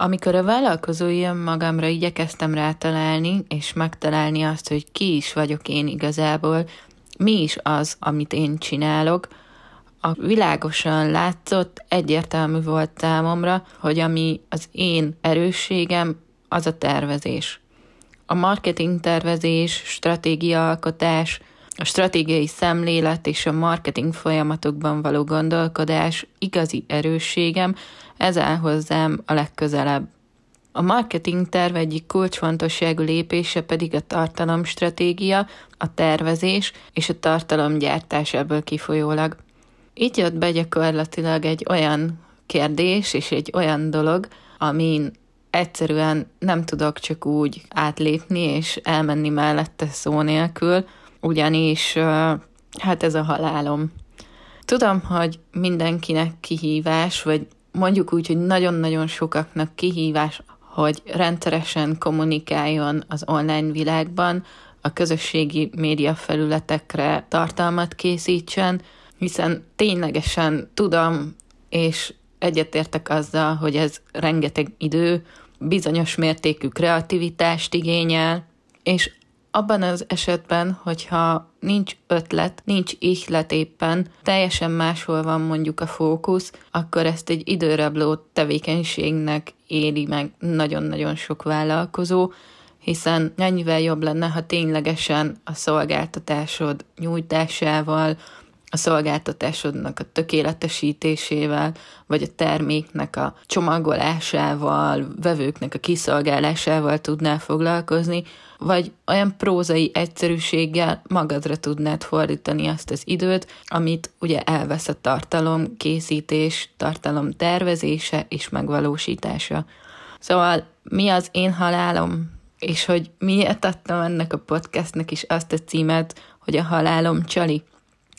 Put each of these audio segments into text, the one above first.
Amikor a vállalkozói önmagamra igyekeztem rátalálni, és megtalálni azt, hogy ki is vagyok én igazából, mi is az, amit én csinálok, a világosan látszott, egyértelmű volt számomra, hogy ami az én erősségem, az a tervezés. A marketing tervezés, stratégiaalkotás, a stratégiai szemlélet és a marketing folyamatokban való gondolkodás igazi erősségem, ez áll hozzám a legközelebb. A marketing terv egyik kulcsfontosságú lépése pedig a tartalomstratégia, a tervezés és a tartalomgyártás ebből kifolyólag. Így jött be gyakorlatilag egy olyan kérdés és egy olyan dolog, amin egyszerűen nem tudok csak úgy átlépni és elmenni mellette szó nélkül, ugyanis hát ez a halálom. Tudom, hogy mindenkinek kihívás, vagy mondjuk úgy, hogy nagyon-nagyon sokaknak kihívás, hogy rendszeresen kommunikáljon az online világban, a közösségi média felületekre tartalmat készítsen, hiszen ténylegesen tudom, és egyetértek azzal, hogy ez rengeteg idő, bizonyos mértékű kreativitást igényel, és abban az esetben, hogyha nincs ötlet, nincs ihlet éppen, teljesen máshol van mondjuk a fókusz, akkor ezt egy időrabló tevékenységnek éli meg nagyon-nagyon sok vállalkozó, hiszen ennyivel jobb lenne, ha ténylegesen a szolgáltatásod nyújtásával, a szolgáltatásodnak a tökéletesítésével, vagy a terméknek a csomagolásával, vevőknek a kiszolgálásával tudnál foglalkozni, vagy olyan prózai egyszerűséggel magadra tudnád fordítani azt az időt, amit ugye elvesz a tartalom készítés, tartalom tervezése és megvalósítása. Szóval mi az én halálom? És hogy miért adtam ennek a podcastnek is azt a címet, hogy a halálom csali?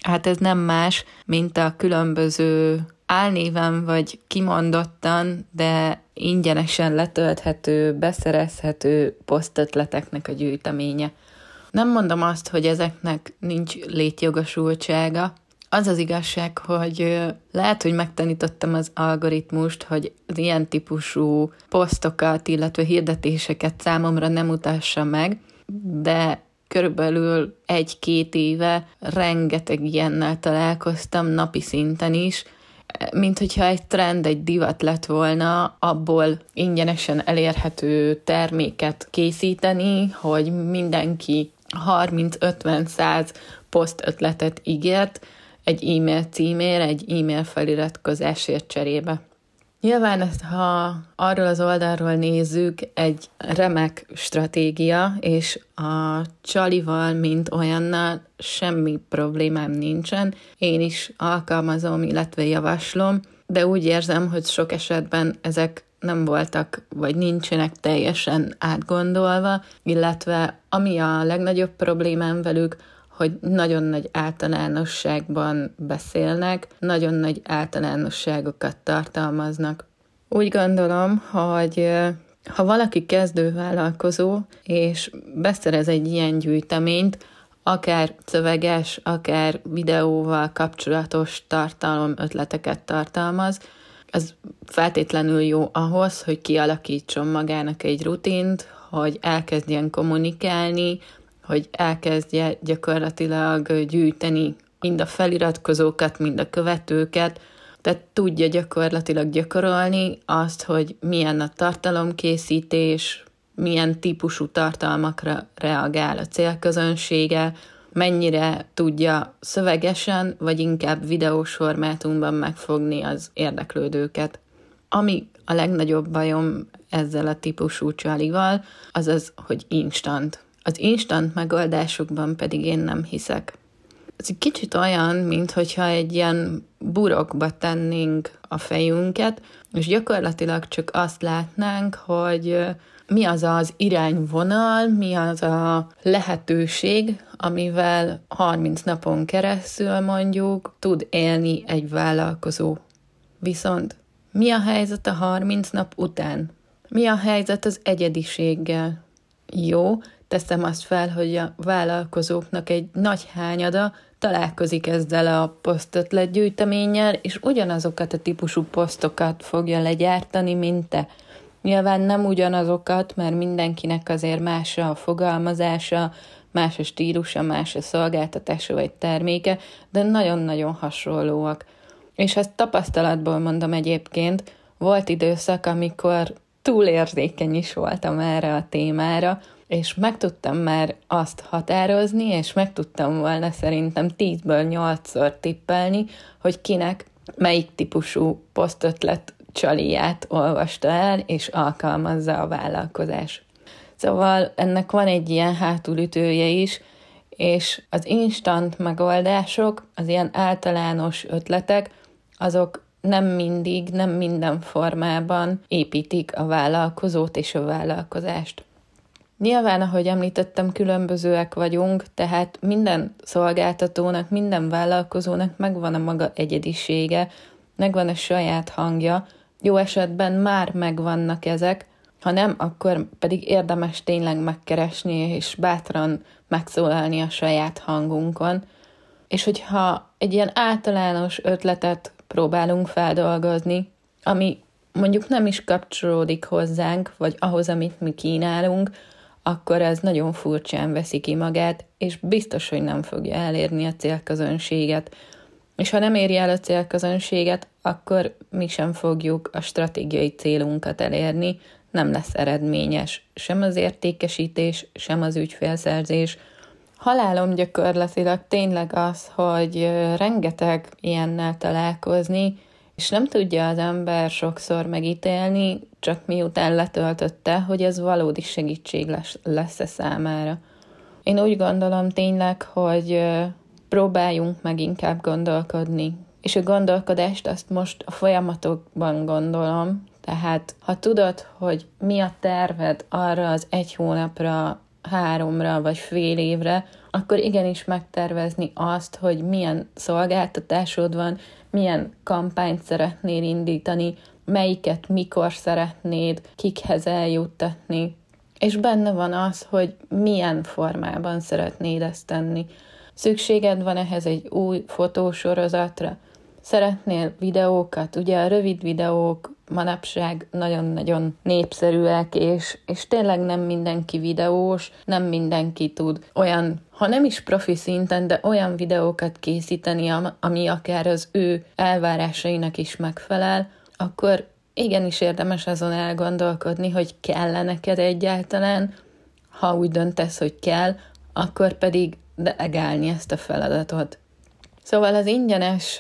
Hát ez nem más, mint a különböző álnéven vagy kimondottan, de ingyenesen letölthető, beszerezhető posztötleteknek a gyűjteménye. Nem mondom azt, hogy ezeknek nincs létjogosultsága. Az az igazság, hogy lehet, hogy megtanítottam az algoritmust, hogy az ilyen típusú posztokat, illetve hirdetéseket számomra nem mutassa meg, de körülbelül egy-két éve rengeteg ilyennel találkoztam napi szinten is, mint hogyha egy trend, egy divat lett volna abból ingyenesen elérhető terméket készíteni, hogy mindenki 30-50-100 poszt ötletet ígért egy e-mail címére, egy e-mail feliratkozásért cserébe. Nyilván ha arról az oldalról nézzük, egy remek stratégia, és a csalival, mint olyannal semmi problémám nincsen. Én is alkalmazom, illetve javaslom, de úgy érzem, hogy sok esetben ezek nem voltak, vagy nincsenek teljesen átgondolva, illetve ami a legnagyobb problémám velük, hogy nagyon nagy általánosságban beszélnek, nagyon nagy általánosságokat tartalmaznak. Úgy gondolom, hogy ha valaki kezdővállalkozó, és beszerez egy ilyen gyűjteményt, akár szöveges, akár videóval kapcsolatos tartalom ötleteket tartalmaz, az feltétlenül jó ahhoz, hogy kialakítson magának egy rutint, hogy elkezdjen kommunikálni, hogy elkezdje gyakorlatilag gyűjteni mind a feliratkozókat, mind a követőket, tehát tudja gyakorlatilag gyakorolni azt, hogy milyen a tartalomkészítés, milyen típusú tartalmakra reagál a célközönsége, mennyire tudja szövegesen, vagy inkább videós formátumban megfogni az érdeklődőket. Ami a legnagyobb bajom ezzel a típusú csalival, az az, hogy instant. Az instant megoldásokban pedig én nem hiszek. Ez egy kicsit olyan, mint hogyha egy ilyen burokba tennénk a fejünket, és gyakorlatilag csak azt látnánk, hogy mi az az irányvonal, mi az a lehetőség, amivel 30 napon keresztül mondjuk tud élni egy vállalkozó. Viszont mi a helyzet a 30 nap után? Mi a helyzet az egyediséggel? Jó, teszem azt fel, hogy a vállalkozóknak egy nagy hányada találkozik ezzel a posztötlet gyűjteménnyel, és ugyanazokat a típusú posztokat fogja legyártani, mint te. Nyilván nem ugyanazokat, mert mindenkinek azért más a fogalmazása, más a stílusa, más a szolgáltatása vagy terméke, de nagyon-nagyon hasonlóak. És ezt tapasztalatból mondom egyébként, volt időszak, amikor túlérzékeny is voltam erre a témára, és meg tudtam már azt határozni, és meg tudtam volna szerintem 10-ből 8-szor tippelni, hogy kinek melyik típusú posztötlet csaliját olvasta el, és alkalmazza a vállalkozás. Szóval ennek van egy ilyen hátulütője is, és az instant megoldások, az ilyen általános ötletek, azok nem mindig, nem minden formában építik a vállalkozót és a vállalkozást. Nyilván, ahogy említettem, különbözőek vagyunk, tehát minden szolgáltatónak, minden vállalkozónak megvan a maga egyedisége, megvan a saját hangja, jó esetben már megvannak ezek, ha nem, akkor pedig érdemes tényleg megkeresni és bátran megszólalni a saját hangunkon. És hogyha egy ilyen általános ötletet próbálunk feldolgozni, ami mondjuk nem is kapcsolódik hozzánk, vagy ahhoz, amit mi kínálunk, akkor ez nagyon furcsán veszi ki magát, és biztos, hogy nem fogja elérni a célközönséget. És ha nem éri el a célközönséget, akkor mi sem fogjuk a stratégiai célunkat elérni, nem lesz eredményes sem az értékesítés, sem az ügyfélszerzés. Halálom gyakorlatilag tényleg az, hogy rengeteg ilyennel találkozni, és nem tudja az ember sokszor megítélni, csak miután letöltötte, hogy ez valódi segítség lesz, lesz-e számára. Én úgy gondolom tényleg, hogy próbáljunk meg inkább gondolkodni. És a gondolkodást azt most a folyamatokban gondolom, tehát ha tudod, hogy mi a terved arra az egy hónapra, háromra vagy fél évre, akkor igenis megtervezni azt, hogy milyen szolgáltatásod van, milyen kampányt szeretnél indítani, melyiket mikor szeretnéd, kikhez eljuttatni. És benne van az, hogy milyen formában szeretnéd ezt tenni. Szükséged van ehhez egy új fotósorozatra, szeretnél videókat, ugye a rövid videók manapság nagyon-nagyon népszerűek, és, és tényleg nem mindenki videós, nem mindenki tud olyan, ha nem is profi szinten, de olyan videókat készíteni, ami akár az ő elvárásainak is megfelel, akkor igenis érdemes azon elgondolkodni, hogy kell neked egyáltalán, ha úgy döntesz, hogy kell, akkor pedig delegálni ezt a feladatot. Szóval az ingyenes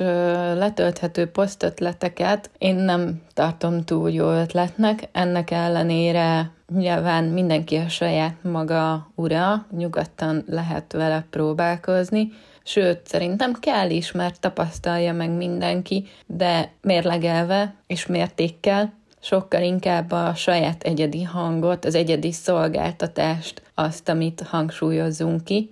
letölthető posztötleteket én nem tartom túl jó ötletnek, ennek ellenére nyilván mindenki a saját maga ura, nyugodtan lehet vele próbálkozni, sőt, szerintem kell is, mert tapasztalja meg mindenki, de mérlegelve és mértékkel, sokkal inkább a saját egyedi hangot, az egyedi szolgáltatást, azt, amit hangsúlyozzunk ki,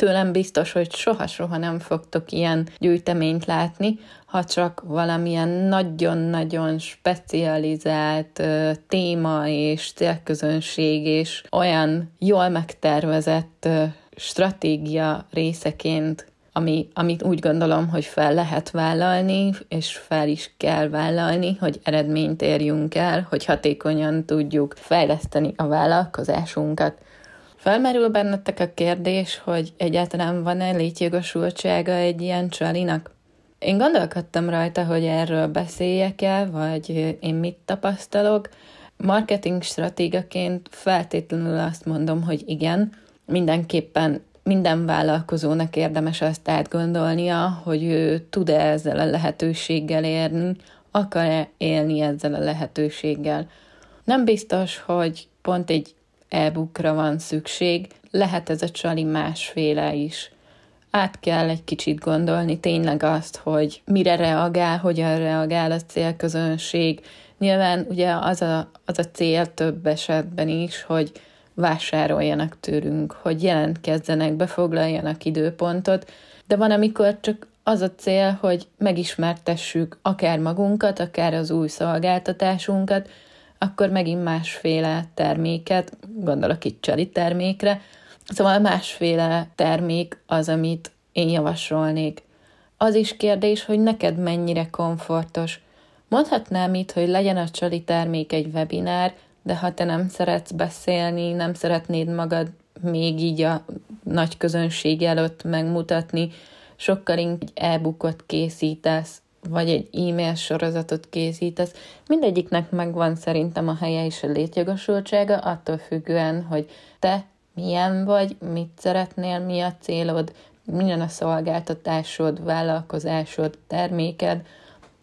Tőlem biztos, hogy soha-soha nem fogtok ilyen gyűjteményt látni, ha csak valamilyen nagyon-nagyon specializált uh, téma és célközönség és olyan jól megtervezett uh, stratégia részeként ami, amit úgy gondolom, hogy fel lehet vállalni, és fel is kell vállalni, hogy eredményt érjünk el, hogy hatékonyan tudjuk fejleszteni a vállalkozásunkat. Felmerül bennetek a kérdés, hogy egyáltalán van-e létjogosultsága egy ilyen csalinak? Én gondolkodtam rajta, hogy erről beszéljek-e, vagy én mit tapasztalok. Marketing stratégaként feltétlenül azt mondom, hogy igen, mindenképpen minden vállalkozónak érdemes azt átgondolnia, hogy ő tud-e ezzel a lehetőséggel érni, akar-e élni ezzel a lehetőséggel. Nem biztos, hogy pont egy e-bookra van szükség, lehet ez a csali másféle is. Át kell egy kicsit gondolni tényleg azt, hogy mire reagál, hogyan reagál a célközönség. Nyilván ugye az a, az a cél több esetben is, hogy vásároljanak tőlünk, hogy jelentkezzenek, befoglaljanak időpontot, de van, amikor csak az a cél, hogy megismertessük akár magunkat, akár az új szolgáltatásunkat, akkor megint másféle terméket, gondolok itt csali termékre, szóval másféle termék az, amit én javasolnék. Az is kérdés, hogy neked mennyire komfortos. Mondhatnám itt, hogy legyen a csali termék egy webinár, de ha te nem szeretsz beszélni, nem szeretnéd magad még így a nagy közönség előtt megmutatni, sokkal inkább e-bookot készítesz, vagy egy e-mail sorozatot készítesz. Mindegyiknek megvan szerintem a helye és a létjogosultsága, attól függően, hogy te milyen vagy, mit szeretnél, mi a célod, milyen a szolgáltatásod, vállalkozásod, terméked,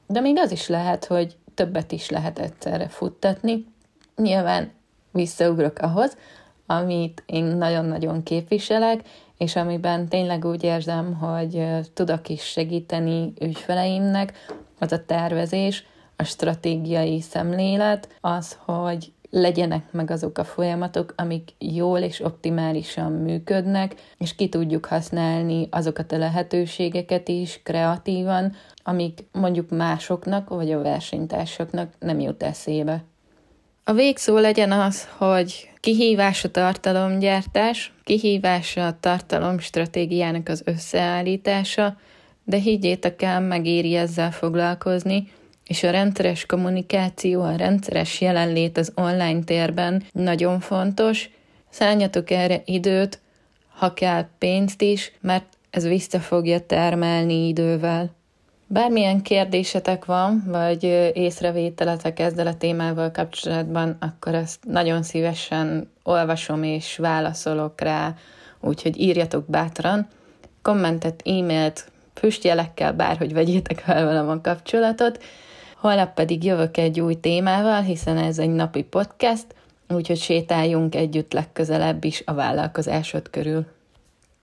de még az is lehet, hogy többet is lehet egyszerre futtatni. Nyilván visszaugrok ahhoz, amit én nagyon-nagyon képviselek, és amiben tényleg úgy érzem, hogy tudok is segíteni ügyfeleimnek, az a tervezés, a stratégiai szemlélet, az, hogy legyenek meg azok a folyamatok, amik jól és optimálisan működnek, és ki tudjuk használni azokat a lehetőségeket is kreatívan, amik mondjuk másoknak vagy a versenytársaknak nem jut eszébe. A végszó legyen az, hogy kihívás a tartalomgyártás, kihívás a tartalom stratégiának az összeállítása, de higgyétek el, megéri ezzel foglalkozni, és a rendszeres kommunikáció, a rendszeres jelenlét az online térben nagyon fontos. Szálljatok erre időt, ha kell pénzt is, mert ez vissza fogja termelni idővel. Bármilyen kérdésetek van, vagy észrevételetek ezzel a témával kapcsolatban, akkor azt nagyon szívesen olvasom és válaszolok rá, úgyhogy írjatok bátran, kommentet, e-mailt, füstjelekkel, bárhogy vegyétek fel velem a kapcsolatot. Holnap pedig jövök egy új témával, hiszen ez egy napi podcast, úgyhogy sétáljunk együtt legközelebb is a vállalkozásod körül.